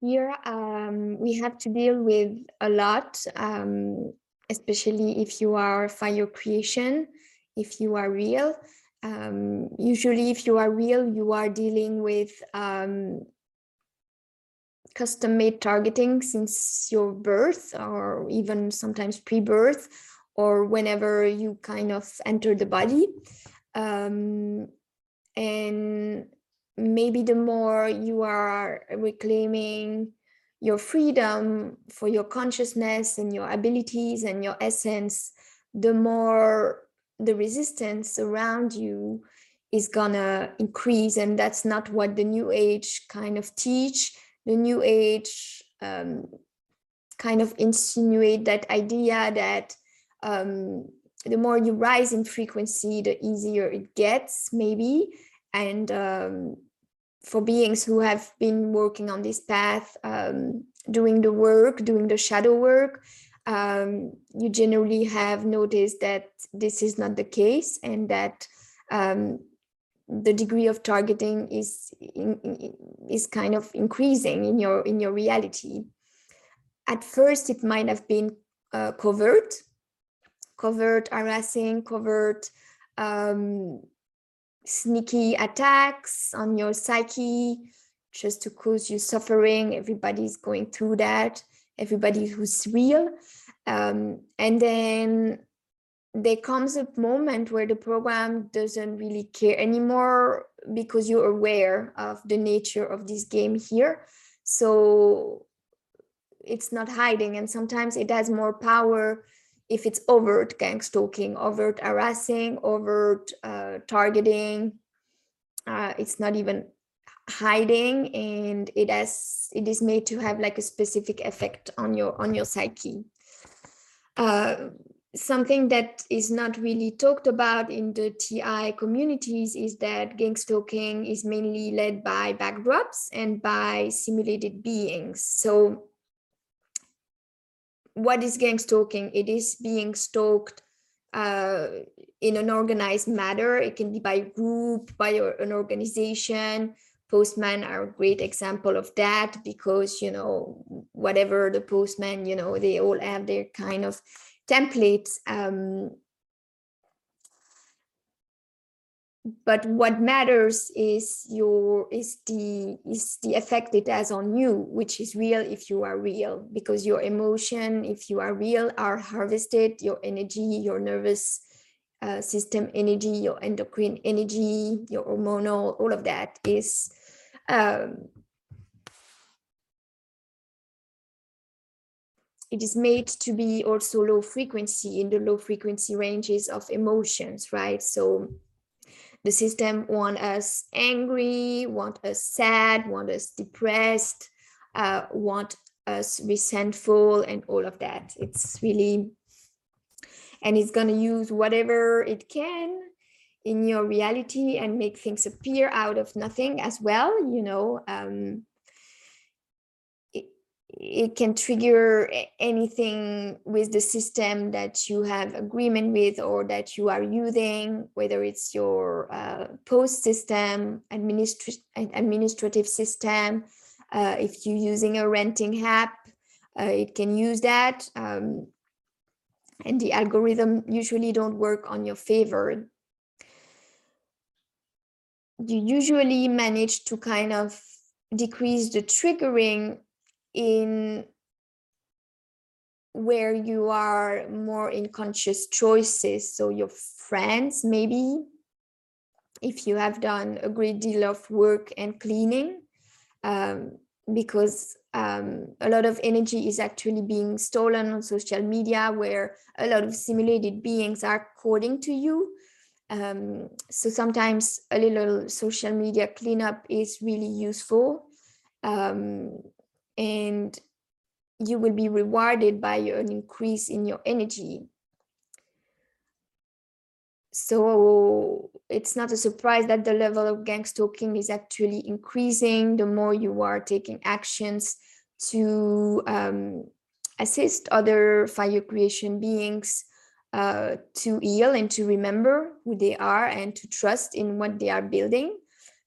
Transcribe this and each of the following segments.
Here, um, we have to deal with a lot, um, especially if you are fire creation, if you are real. Um, usually, if you are real, you are dealing with um, custom-made targeting since your birth or even sometimes pre-birth or whenever you kind of enter the body. Um, and maybe the more you are reclaiming your freedom for your consciousness and your abilities and your essence, the more the resistance around you is gonna increase. And that's not what the new age kind of teach. The new age um, kind of insinuate that idea that um, the more you rise in frequency, the easier it gets, maybe. And um, for beings who have been working on this path, um, doing the work, doing the shadow work, um, you generally have noticed that this is not the case and that um, the degree of targeting is in, is kind of increasing in your in your reality. At first, it might have been uh, covert, covert harassing, covert um, sneaky attacks on your psyche just to cause you suffering. Everybody's going through that, everybody who's real. Um, and then there comes a moment where the program doesn't really care anymore because you're aware of the nature of this game here. So it's not hiding and sometimes it has more power if it's overt gang stalking, overt harassing, overt uh, targeting, uh, it's not even hiding and it has it is made to have like a specific effect on your on your psyche. Uh, something that is not really talked about in the TI communities is that gang stalking is mainly led by backdrops and by simulated beings. So what is gang stalking? It is being stalked uh, in an organized manner. It can be by group, by an organization. Postmen are a great example of that because, you know, whatever the postmen, you know, they all have their kind of templates um, but what matters is your is the is the effect it has on you which is real if you are real because your emotion if you are real are harvested. Your energy your nervous uh, system energy your endocrine energy your hormonal all of that is um, it is made to be also low frequency in the low frequency ranges of emotions right? So the system want us angry, want us sad, want us depressed, uh, want us resentful and all of that. It's really, and it's going to use whatever it can in your reality and make things appear out of nothing as well, you know, um, it can trigger anything with the system that you have agreement with or that you are using, whether it's your uh, post system, administra administrative system, uh, if you're using a renting app, uh, it can use that. Um, and the algorithm usually don't work on your favor. You usually manage to kind of decrease the triggering in where you are more in conscious choices. So your friends, maybe, if you have done a great deal of work and cleaning, um, because um, a lot of energy is actually being stolen on social media where a lot of simulated beings are according to you. Um, so sometimes a little social media cleanup is really useful. Um, and you will be rewarded by an increase in your energy. So it's not a surprise that the level of gang stalking is actually increasing the more you are taking actions to um, assist other fire creation beings uh, to heal and to remember who they are and to trust in what they are building.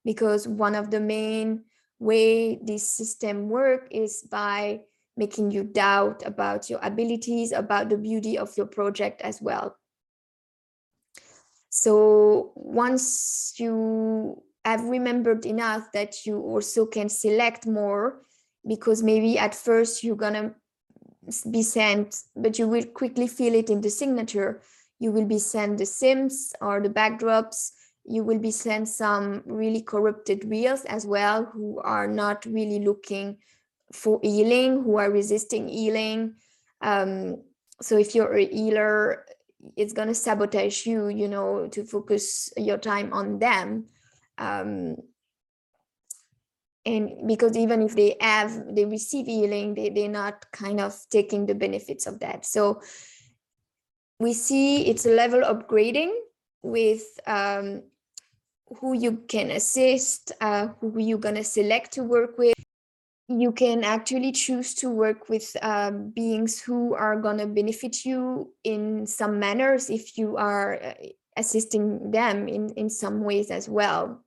Because one of the main way this system work is by making you doubt about your abilities, about the beauty of your project as well. So once you have remembered enough that you also can select more, because maybe at first you're gonna be sent, but you will quickly feel it in the signature. You will be sent the sims or the backdrops. You will be sent some really corrupted reels as well, who are not really looking for healing, who are resisting healing. Um, so if you're a healer, it's going to sabotage you, you know, to focus your time on them. Um, and because even if they have, they receive healing, they, they're not kind of taking the benefits of that. So we see it's a level upgrading with um, who you can assist, uh, who you're going to select to work with. You can actually choose to work with uh, beings who are going to benefit you in some manners if you are uh, assisting them in in some ways as well.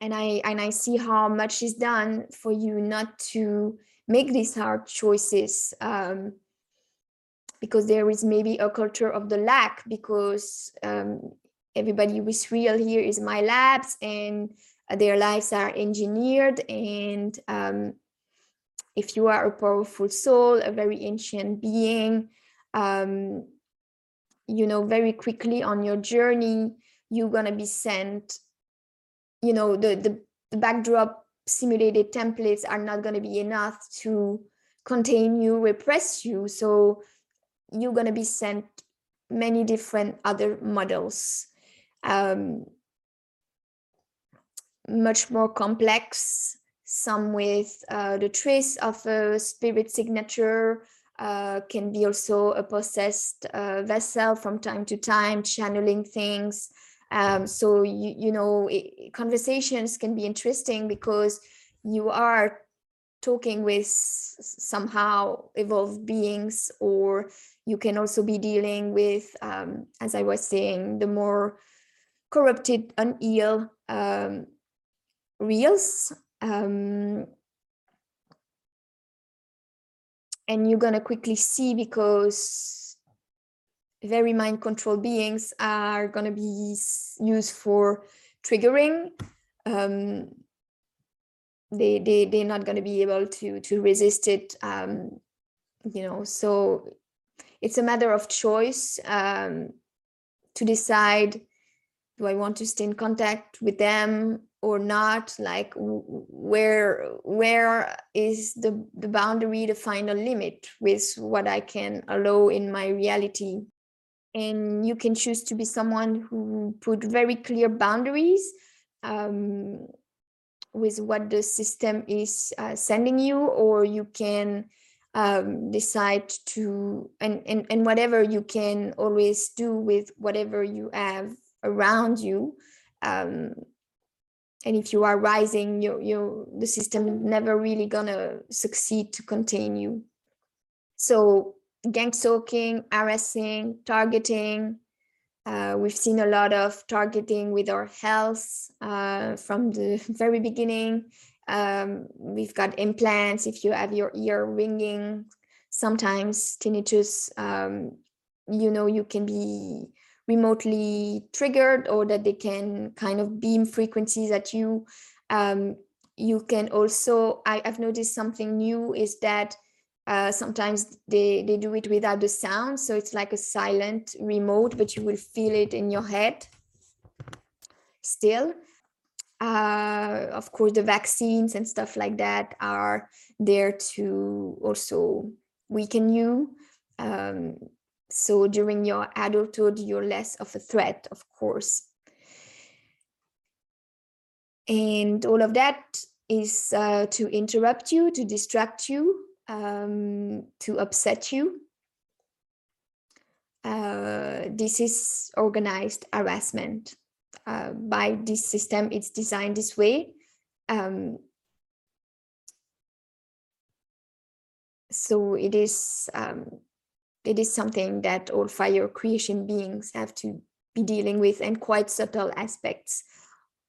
And i and i see how much is done for you not to make these hard choices um, because there is maybe a culture of the lack because um, everybody with real here is my labs and their lives are engineered and um, if you are a powerful soul a very ancient being um, you know very quickly on your journey you're gonna be sent you know the the, the backdrop simulated templates are not going to be enough to contain you repress you. So you're going to be sent many different other models um, much more complex, some with uh, the trace of a spirit signature, uh, can be also a possessed uh, vessel from time to time, channeling things. Um, so, you, you know, it, conversations can be interesting because you are talking with somehow evolved beings, or you can also be dealing with, um, as I was saying, the more corrupted, unhealed um, reels um, and you're gonna quickly see because very mind control beings are gonna be used for triggering um, they they they're not going to be able to to resist it um, you know so it's a matter of choice um, to decide do i want to stay in contact with them or not? Like where where is the the boundary the final limit with what i can allow in my reality? And you can choose to be someone who put very clear boundaries um, with what the system is uh, sending you or you can um, decide to and, and and whatever you can always do with whatever you have around you um, and if you are rising you you the system never really gonna succeed to contain you. So gang stalking harassing targeting uh, we've seen a lot of targeting with our health uh, from the very beginning. Um, we've got implants if you have your ear ringing sometimes tinnitus um, you know you can be remotely triggered or that they can kind of beam frequencies at you. Um, you can also, I, have noticed something new is that uh, sometimes they, they do it without the sound. So it's like a silent remote, but you will feel it in your head still. Uh, of course, the vaccines and stuff like that are there to also weaken you. Um, so during your adulthood, you're less of a threat, of course. And all of that is uh, to interrupt you, to distract you, um, to upset you. Uh, this is organized harassment. Uh, by this system, it's designed this way. Um, so it is um, it is something that all fire creation beings have to be dealing with and quite subtle aspects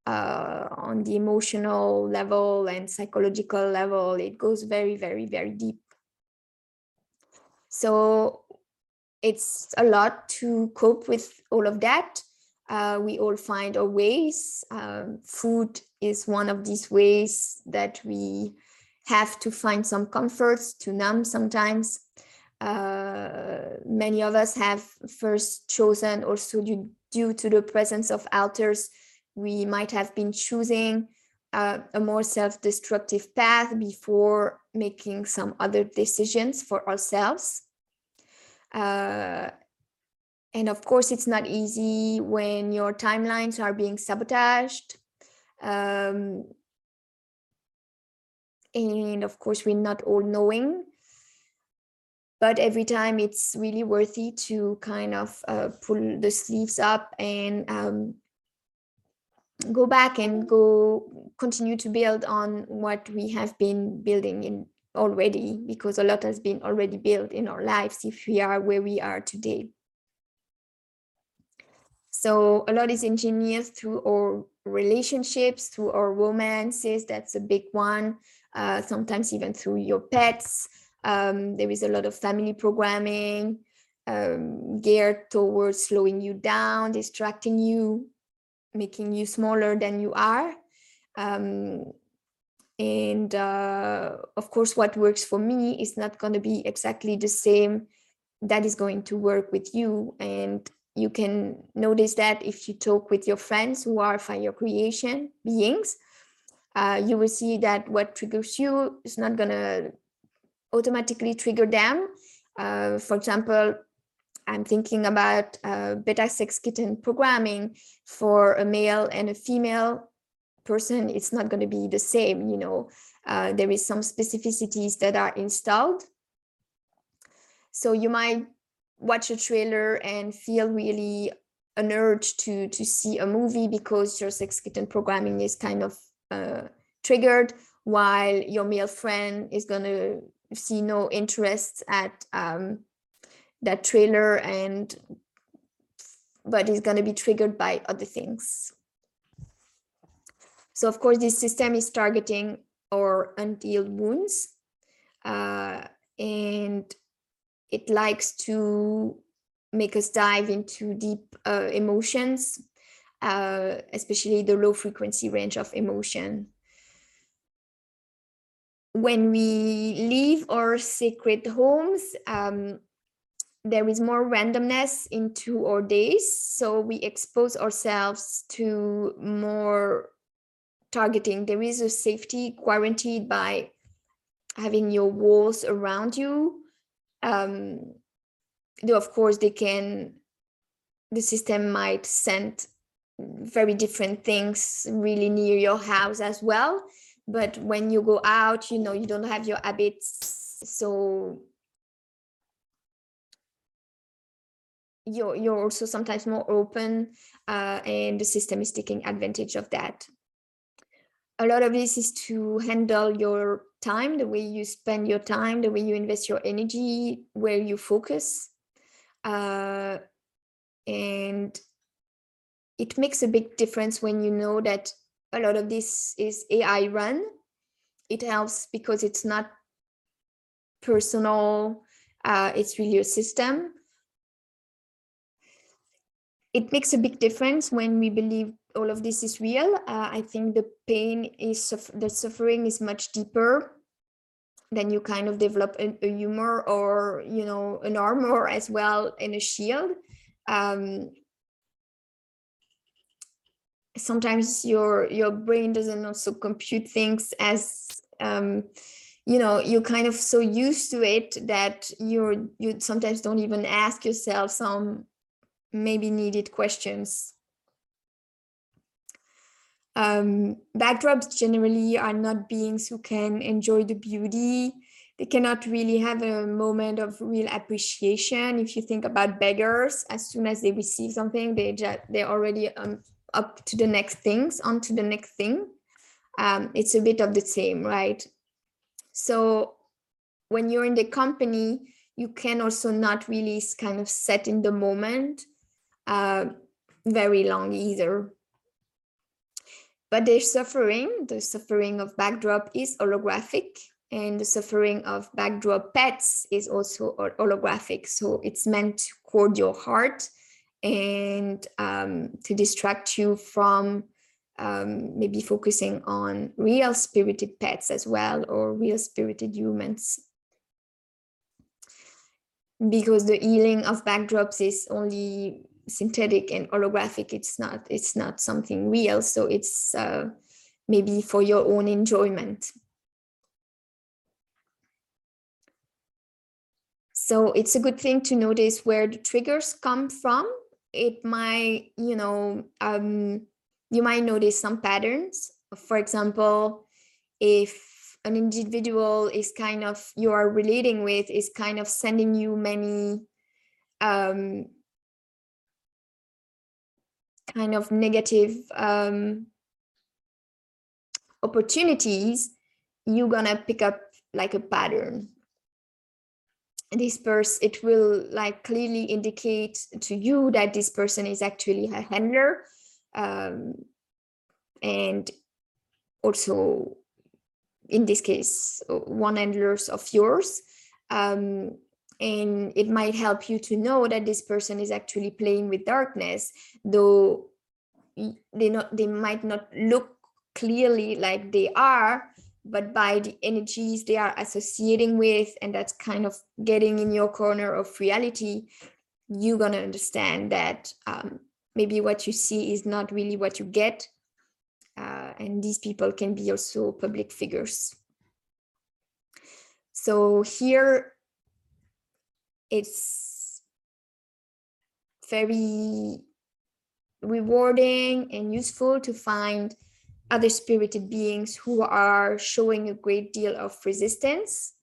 uh, on the emotional level and psychological level. It goes very, very, very deep. So it's a lot to cope with all of that. Uh, we all find our ways. Um, food is one of these ways that we have to find some comforts to numb sometimes. Uh, many of us have first chosen also due, due to the presence of alters, we might have been choosing uh, a more self-destructive path before making some other decisions for ourselves. Uh, and of course, it's not easy when your timelines are being sabotaged. Um, and of course, we're not all knowing. But every time it's really worthy to kind of uh, pull the sleeves up and um, go back and go continue to build on what we have been building in already because a lot has been already built in our lives if we are where we are today. So a lot is engineered through our relationships, through our romances, that's a big one, uh, sometimes even through your pets. Um, there is a lot of family programming um, geared towards slowing you down, distracting you, making you smaller than you are. Um, and uh, of course, what works for me is not going to be exactly the same that is going to work with you. And you can notice that if you talk with your friends who are fire creation beings, uh, you will see that what triggers you is not going to automatically trigger them. Uh, for example, I'm thinking about uh, beta sex kitten programming for a male and a female person, it's not going to be the same, you know, uh, there is some specificities that are installed. So you might watch a trailer and feel really an urge to to see a movie because your sex kitten programming is kind of uh, triggered while your male friend is going to see no interest at um, that trailer and but it's going to be triggered by other things so of course, this system is targeting or unhealed wounds uh, and it likes to make us dive into deep uh, emotions, uh, especially the low frequency range of emotion. When we leave our sacred homes, um, there is more randomness into our days. So we expose ourselves to more targeting. There is a safety guaranteed by having your walls around you. Um, though of course they can, the system might send very different things really near your house as well. But when you go out, you know, you don't have your habits. So you're, you're also sometimes more open uh, and the system is taking advantage of that a lot of this is to handle your time, the way you spend your time, the way you invest your energy, where you focus. Uh, and it makes a big difference when you know that a lot of this is AI run. It helps because it's not personal, uh, it's really a system. It makes a big difference when we believe all of this is real. Uh, I think the pain is, the suffering is much deeper then you kind of develop a, a, humor or you know an armor as well and a shield um, sometimes your your brain doesn't also compute things as um, you know you're kind of so used to it that you're you sometimes don't even ask yourself some maybe needed questions um, backdrops generally are not beings who can enjoy the beauty. They cannot really have a moment of real appreciation. If you think about beggars, as soon as they receive something, they just they're already um, up to the next things, on to the next thing. Um, it's a bit of the same, right? So when you're in the company, you can also not really kind of set in the moment uh, very long either but their suffering, the suffering of backdrop is holographic and the suffering of backdrop pets is also holographic. So it's meant to cord your heart and um, to distract you from um, maybe focusing on real spirited pets as well or real spirited humans. Because the healing of backdrops is only synthetic and holographic, it's not, it's not something real. So it's uh, maybe for your own enjoyment. So it's a good thing to notice where the triggers come from. It might, you know, um, you might notice some patterns. For example, if an individual is kind of, you are relating with, is kind of sending you many um, kind of negative um, opportunities, you're gonna pick up like a pattern this person it will like clearly indicate to you that this person is actually a handler um, and also in this case one handlers of yours. Um, and it might help you to know that this person is actually playing with darkness though they not they might not look clearly like they are but by the energies they are associating with and that's kind of getting in your corner of reality you're going to understand that um, maybe what you see is not really what you get uh, and these people can be also public figures. So here it's very rewarding and useful to find other spirited beings who are showing a great deal of resistance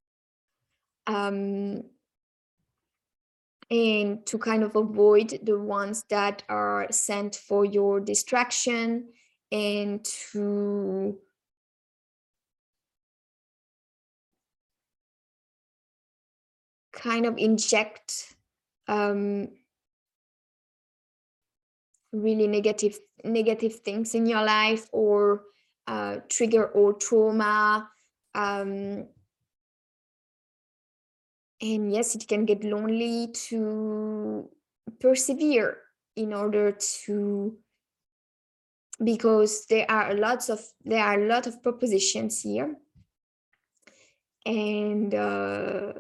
um, and to kind of avoid the ones that are sent for your distraction and to kind of inject um, really negative negative things in your life or uh, trigger or trauma um, and yes it can get lonely to persevere in order to because there are lots of there are a lot of propositions here. And uh,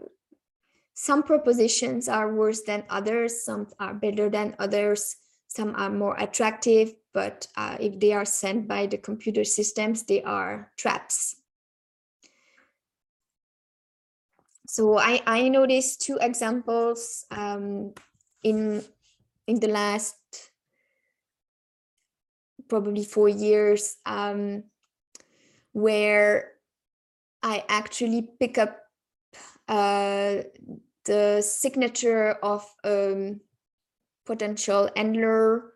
some propositions are worse than others some are better than others some are more attractive, but uh, if they are sent by the computer systems, they are traps. So I, I noticed two examples um, in, in the last probably four years um, where I actually pick up uh, the signature of um, potential handler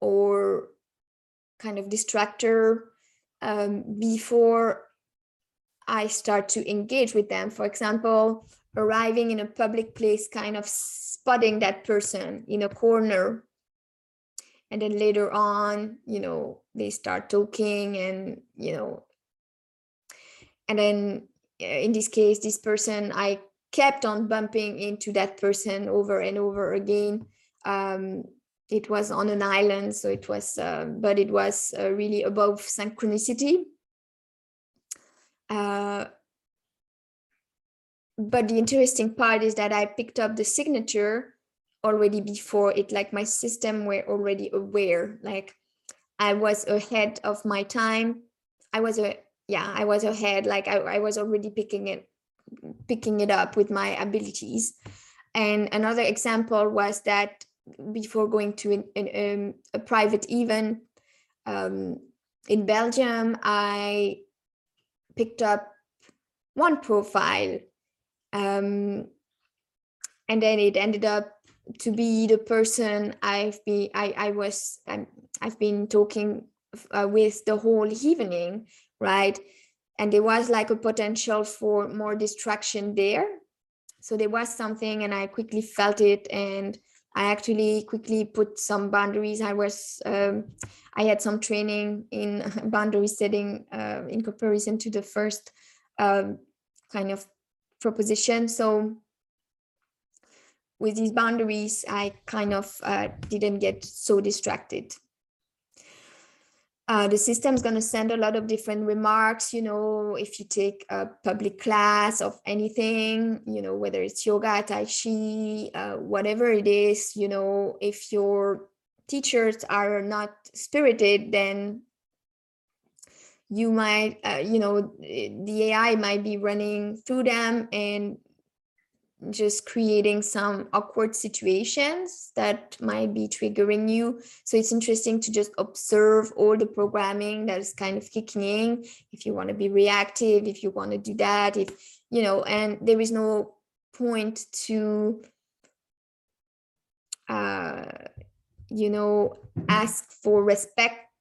or kind of distractor um, before I start to engage with them. For example, arriving in a public place, kind of spotting that person in a corner. And then later on, you know, they start talking and, you know, and then uh, in this case, this person, I kept on bumping into that person over and over again um, it was on an island, so it was, uh, but it was uh, really above synchronicity. Uh, but the interesting part is that I picked up the signature already before it, like my system were already aware, like I was ahead of my time. I was a, yeah, I was ahead, like I, I was already picking it, picking it up with my abilities. And another example was that before going to an, an, um, a private event um, in Belgium, I picked up one profile um, and then it ended up to be the person I've been I, I was i have been talking uh, with the whole evening right? And there was like a potential for more distraction there. So there was something and I quickly felt it and I actually quickly put some boundaries. I was, um, I had some training in boundary setting uh, in comparison to the first um, kind of proposition. So with these boundaries, I kind of uh, didn't get so distracted. Uh, the system is going to send a lot of different remarks, you know, if you take a public class of anything, you know, whether it's yoga, Tai Chi, uh, whatever it is, you know, if your teachers are not spirited, then you might, uh, you know, the AI might be running through them and just creating some awkward situations that might be triggering you. So it's interesting to just observe all the programming that is kind of kicking in. If you want to be reactive, if you want to do that, if, you know, and there is no point to, uh, you know, ask for respect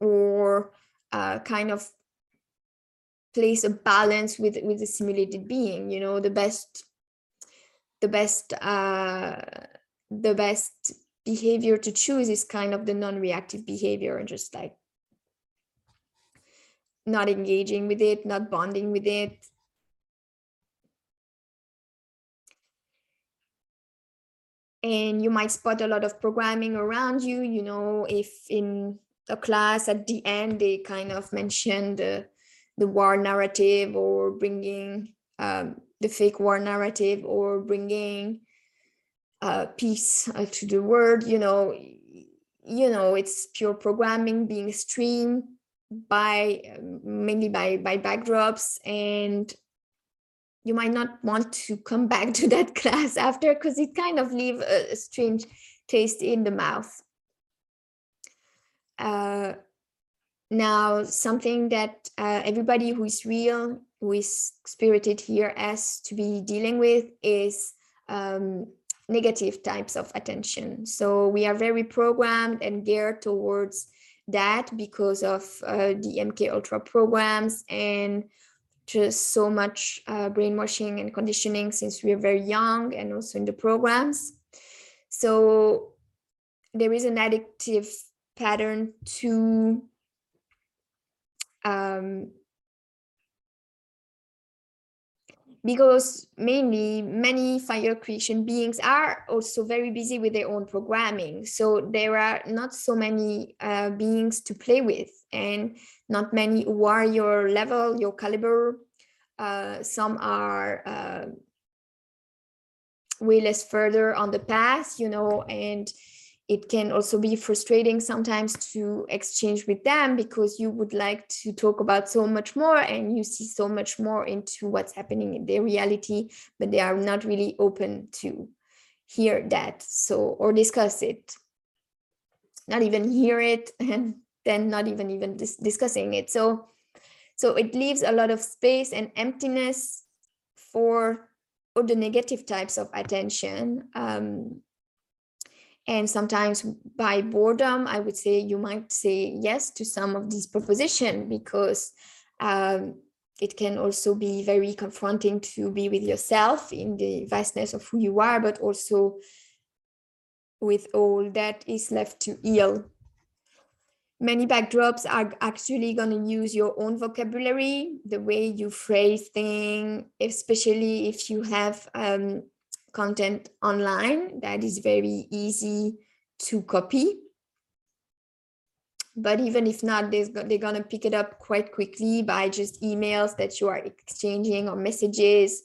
or uh, kind of place a balance with with the simulated being you know the best the best uh the best behavior to choose is kind of the non-reactive behavior and just like not engaging with it not bonding with it. And you might spot a lot of programming around you you know if in a class at the end they kind of mentioned the the war narrative or bringing um, the fake war narrative or bringing uh, peace uh, to the world, you know, you know, it's pure programming being streamed by mainly by by backdrops and you might not want to come back to that class after because it kind of leave a, a strange taste in the mouth. Uh, now, something that uh, everybody who is real, who is spirited here has to be dealing with is um, negative types of attention. So we are very programmed and geared towards that because of uh, the MK Ultra programs and just so much uh, brainwashing and conditioning since we are very young and also in the programs. So there is an addictive pattern to um, because mainly many fire creation beings are also very busy with their own programming. So there are not so many uh, beings to play with and not many who are your level, your caliber. Uh, some are uh, way less further on the path, you know, and it can also be frustrating sometimes to exchange with them because you would like to talk about so much more and you see so much more into what's happening in their reality, but they are not really open to hear that so or discuss it. Not even hear it and then not even even dis discussing it. So so it leaves a lot of space and emptiness for all the negative types of attention um, and sometimes by boredom, I would say you might say yes to some of these proposition because um, it can also be very confronting to be with yourself in the vastness of who you are, but also with all that is left to heal. Many backdrops are actually going to use your own vocabulary, the way you phrase things, especially if you have um, content online that is very easy to copy. But even if not, they're going to pick it up quite quickly by just emails that you are exchanging or messages.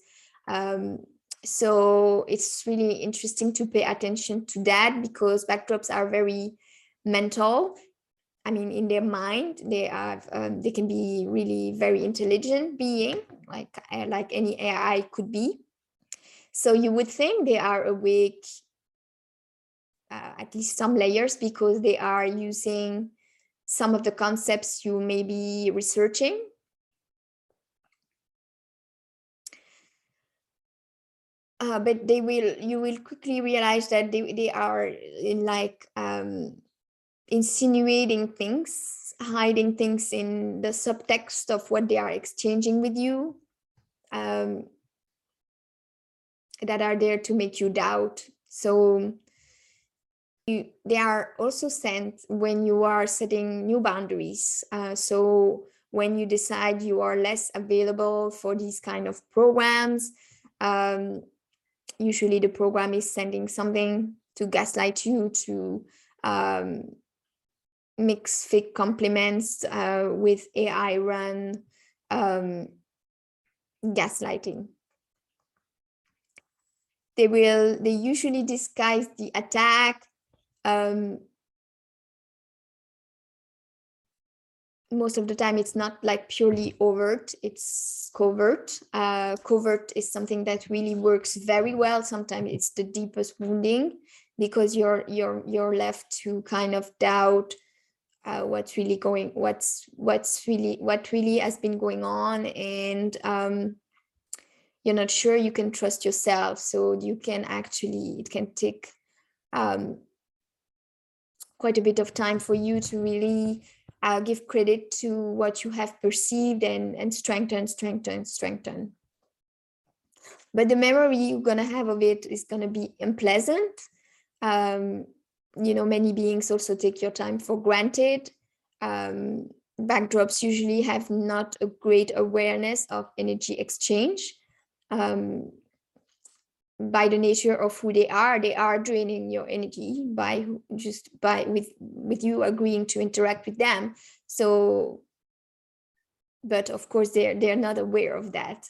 Um, so it's really interesting to pay attention to that because backdrops are very mental. I mean, in their mind, they have um, they can be really very intelligent being, like like any AI could be. So you would think they are awake uh, at least some layers because they are using some of the concepts you may be researching. Uh, but they will, you will quickly realize that they, they are in like um, insinuating things, hiding things in the subtext of what they are exchanging with you. Um, that are there to make you doubt So you, they are also sent when you are setting new boundaries. Uh, so when you decide you are less available for these kind of programs, um, usually the program is sending something to gaslight you to um, mix fake compliments uh, with AI run um, gaslighting. They will, they usually disguise the attack um, most of the time it's not like purely overt it's covert. Uh, covert is something that really works very well. Sometimes it's the deepest wounding because you're you're you're left to kind of doubt uh, what's really going what's what's really what really has been going on. And um, you're not sure you can trust yourself so you can actually it can take um, quite a bit of time for you to really uh, give credit to what you have perceived and, and strengthen, strengthen, strengthen. But the memory you're to have of it is to be unpleasant. Um, you know, many beings also take your time for granted. Um, backdrops usually have not a great awareness of energy exchange. Um, by the nature of who they are they are draining your energy by just by with with you agreeing to interact with them. So but of course they're they're not aware of that.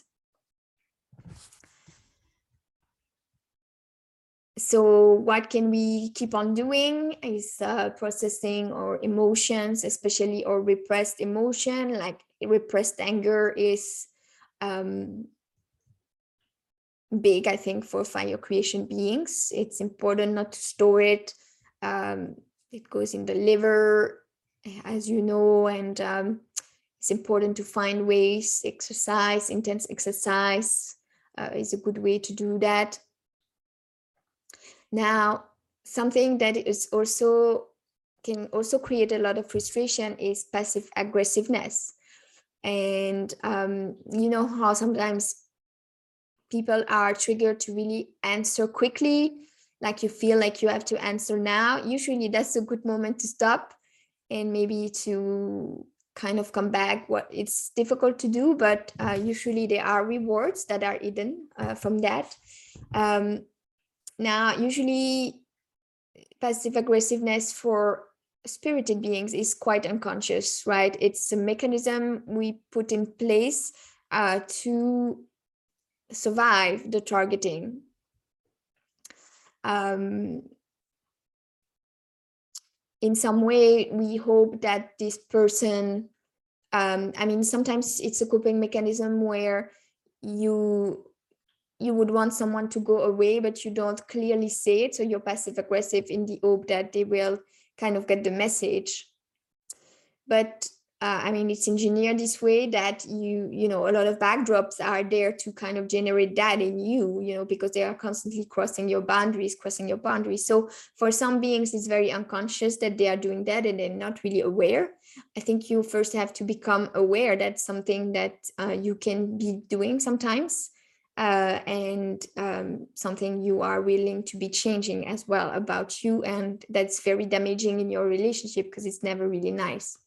So what can we keep on doing is uh, processing our emotions especially our repressed emotion like repressed anger is um, big, I think, for fire creation beings. It's important not to store it. Um, it goes in the liver, as you know, and um, it's important to find ways, exercise, intense exercise uh, is a good way to do that. Now, something that is also can also create a lot of frustration is passive aggressiveness. And um, you know how sometimes people are triggered to really answer quickly, like you feel like you have to answer now, usually that's a good moment to stop and maybe to kind of come back what it's difficult to do but uh, usually there are rewards that are hidden uh, from that. Um, now usually passive aggressiveness for spirited beings is quite unconscious right? It's a mechanism we put in place uh, to survive the targeting. Um, in some way, we hope that this person, um, I mean, sometimes it's a coping mechanism where you you would want someone to go away, but you don't clearly say it. So you're passive aggressive in the hope that they will kind of get the message. But uh, I mean, it's engineered this way that you, you know, a lot of backdrops are there to kind of generate that in you, you know, because they are constantly crossing your boundaries, crossing your boundaries. So for some beings, it's very unconscious that they are doing that and they're not really aware. I think you first have to become aware that's something that uh, you can be doing sometimes. Uh, and um, something you are willing to be changing as well about you. And that's very damaging in your relationship because it's never really nice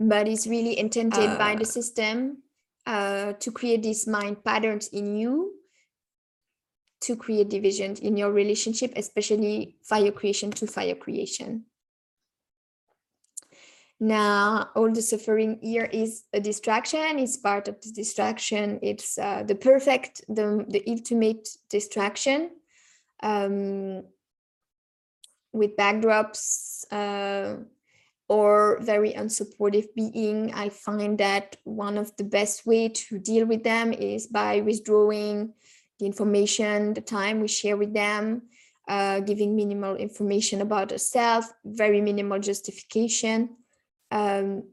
but it's really intended uh, by the uh. system uh, to create these mind patterns in you to create divisions in your relationship, especially fire creation to fire creation. Now, all the suffering here is a distraction. It's part of the distraction. It's uh, the perfect, the, the ultimate distraction um, with backdrops, uh, or very unsupportive being, I find that one of the best way to deal with them is by withdrawing the information, the time we share with them, uh, giving minimal information about ourselves, very minimal justification, um,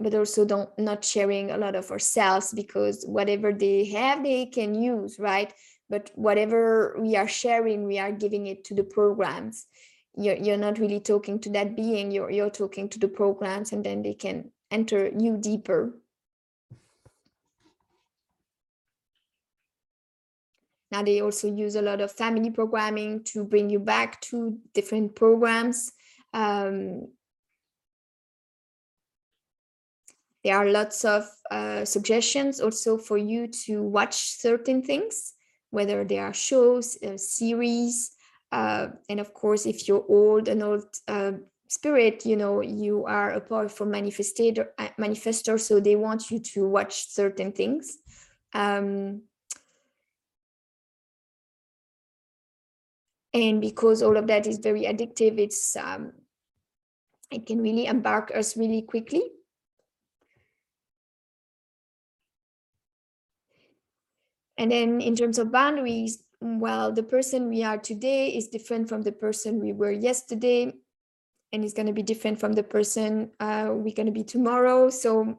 but also don't not sharing a lot of ourselves because whatever they have, they can use, right? But whatever we are sharing, we are giving it to the programs you're, you're not really talking to that being you're you're talking to the programs and then they can enter you deeper now they also use a lot of family programming to bring you back to different programs. Um, there are lots of uh, suggestions also for you to watch certain things, whether they are shows, uh, series, uh, and of course, if you're old, an old uh, spirit, you know, you are a powerful manifestator, uh, manifester, so they want you to watch certain things. Um, and because all of that is very addictive, it's um, it can really embark us really quickly. And then in terms of boundaries, well, the person we are today is different from the person we were yesterday, and it's going to be different from the person uh, we're going to be tomorrow. So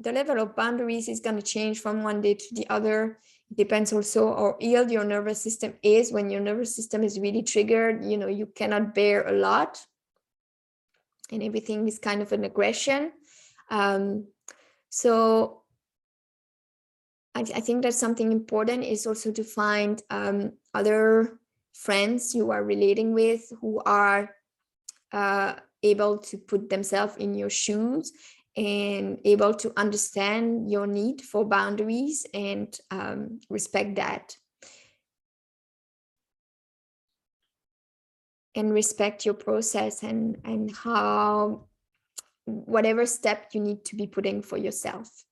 the level of boundaries is going to change from one day to the other. It depends also how ill your nervous system is. When your nervous system is really triggered, you know, you cannot bear a lot and everything is kind of an aggression. Um, so I, I think that something important is also to find um, other friends you are relating with who are uh, able to put themselves in your shoes and able to understand your need for boundaries and um, respect that. And respect your process and, and how, whatever step you need to be putting for yourself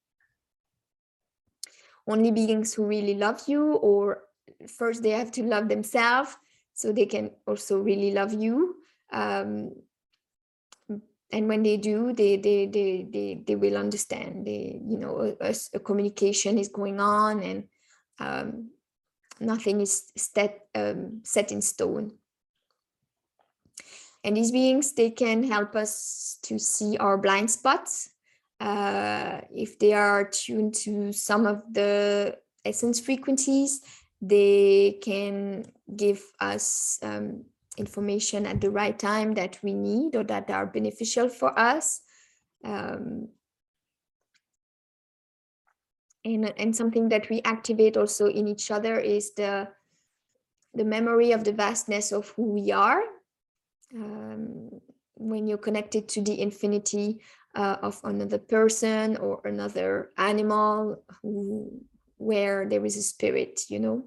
only beings who really love you or first they have to love themselves so they can also really love you. Um, and when they do they they they they, they will understand. They you know a, a communication is going on and um, nothing is set um, set in stone. And these beings they can help us to see our blind spots uh, if they are tuned to some of the essence frequencies, they can give us um, information at the right time that we need or that are beneficial for us. Um, and, and something that we activate also in each other is the, the memory of the vastness of who we are. Um, when you're connected to the infinity uh, of another person or another animal who, where there is a spirit, you know.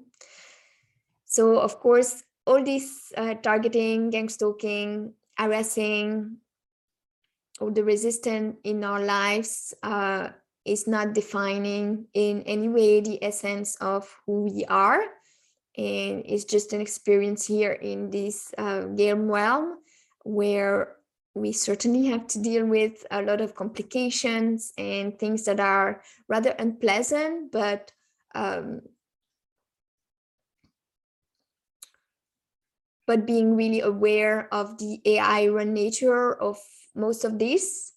So of course, all this uh, targeting, gang stalking, harassing, or the resistance in our lives uh, is not defining in any way the essence of who we are. And it's just an experience here in this uh, game realm where we certainly have to deal with a lot of complications and things that are rather unpleasant, but um, but being really aware of the AI run nature of most of this.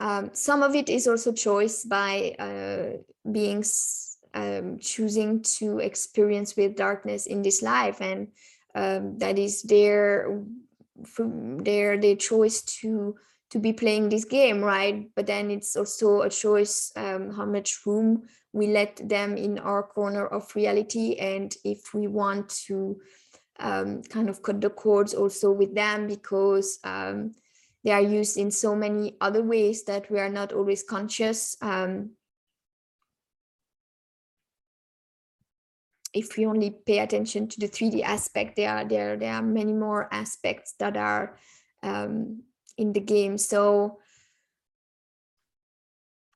Um, some of it is also choice by uh, beings um, choosing to experience with darkness in this life and um, that is their their their choice to to be playing this game right? But then it's also a choice um, how much room we let them in our corner of reality. And if we want to um, kind of cut the cords also with them because um, they are used in so many other ways that we are not always conscious um, if we only pay attention to the 3D aspect, there are there there are many more aspects that are um, in the game. So,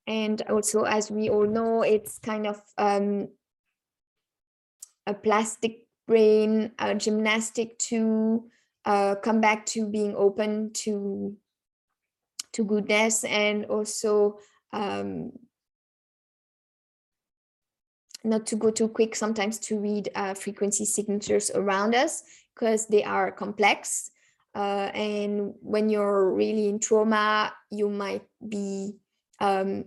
and also as we all know, it's kind of um, a plastic brain, a gymnastic to uh, come back to being open to to goodness and also um, not to go too quick sometimes to read uh, frequency signatures around us because they are complex. Uh, and when you're really in trauma, you might be um,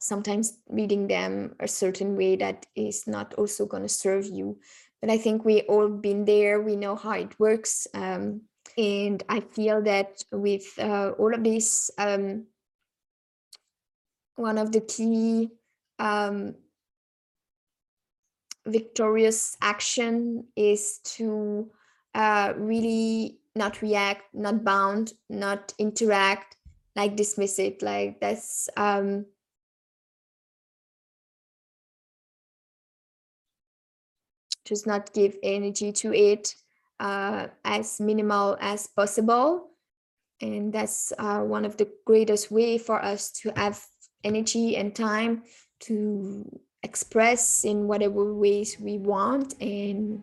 sometimes reading them a certain way that is not also going to serve you. But I think we all been there. We know how it works. Um, and I feel that with uh, all of this, um, one of the key um, victorious action is to uh, really not react, not bound, not interact, like dismiss it. Like that's um, just not give energy to it uh, as minimal as possible. And that's uh, one of the greatest way for us to have energy and time to express in whatever ways we want and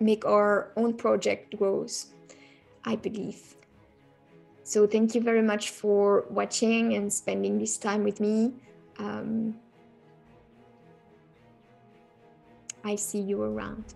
make our own project grows, I believe. So thank you very much for watching and spending this time with me. Um, I see you around.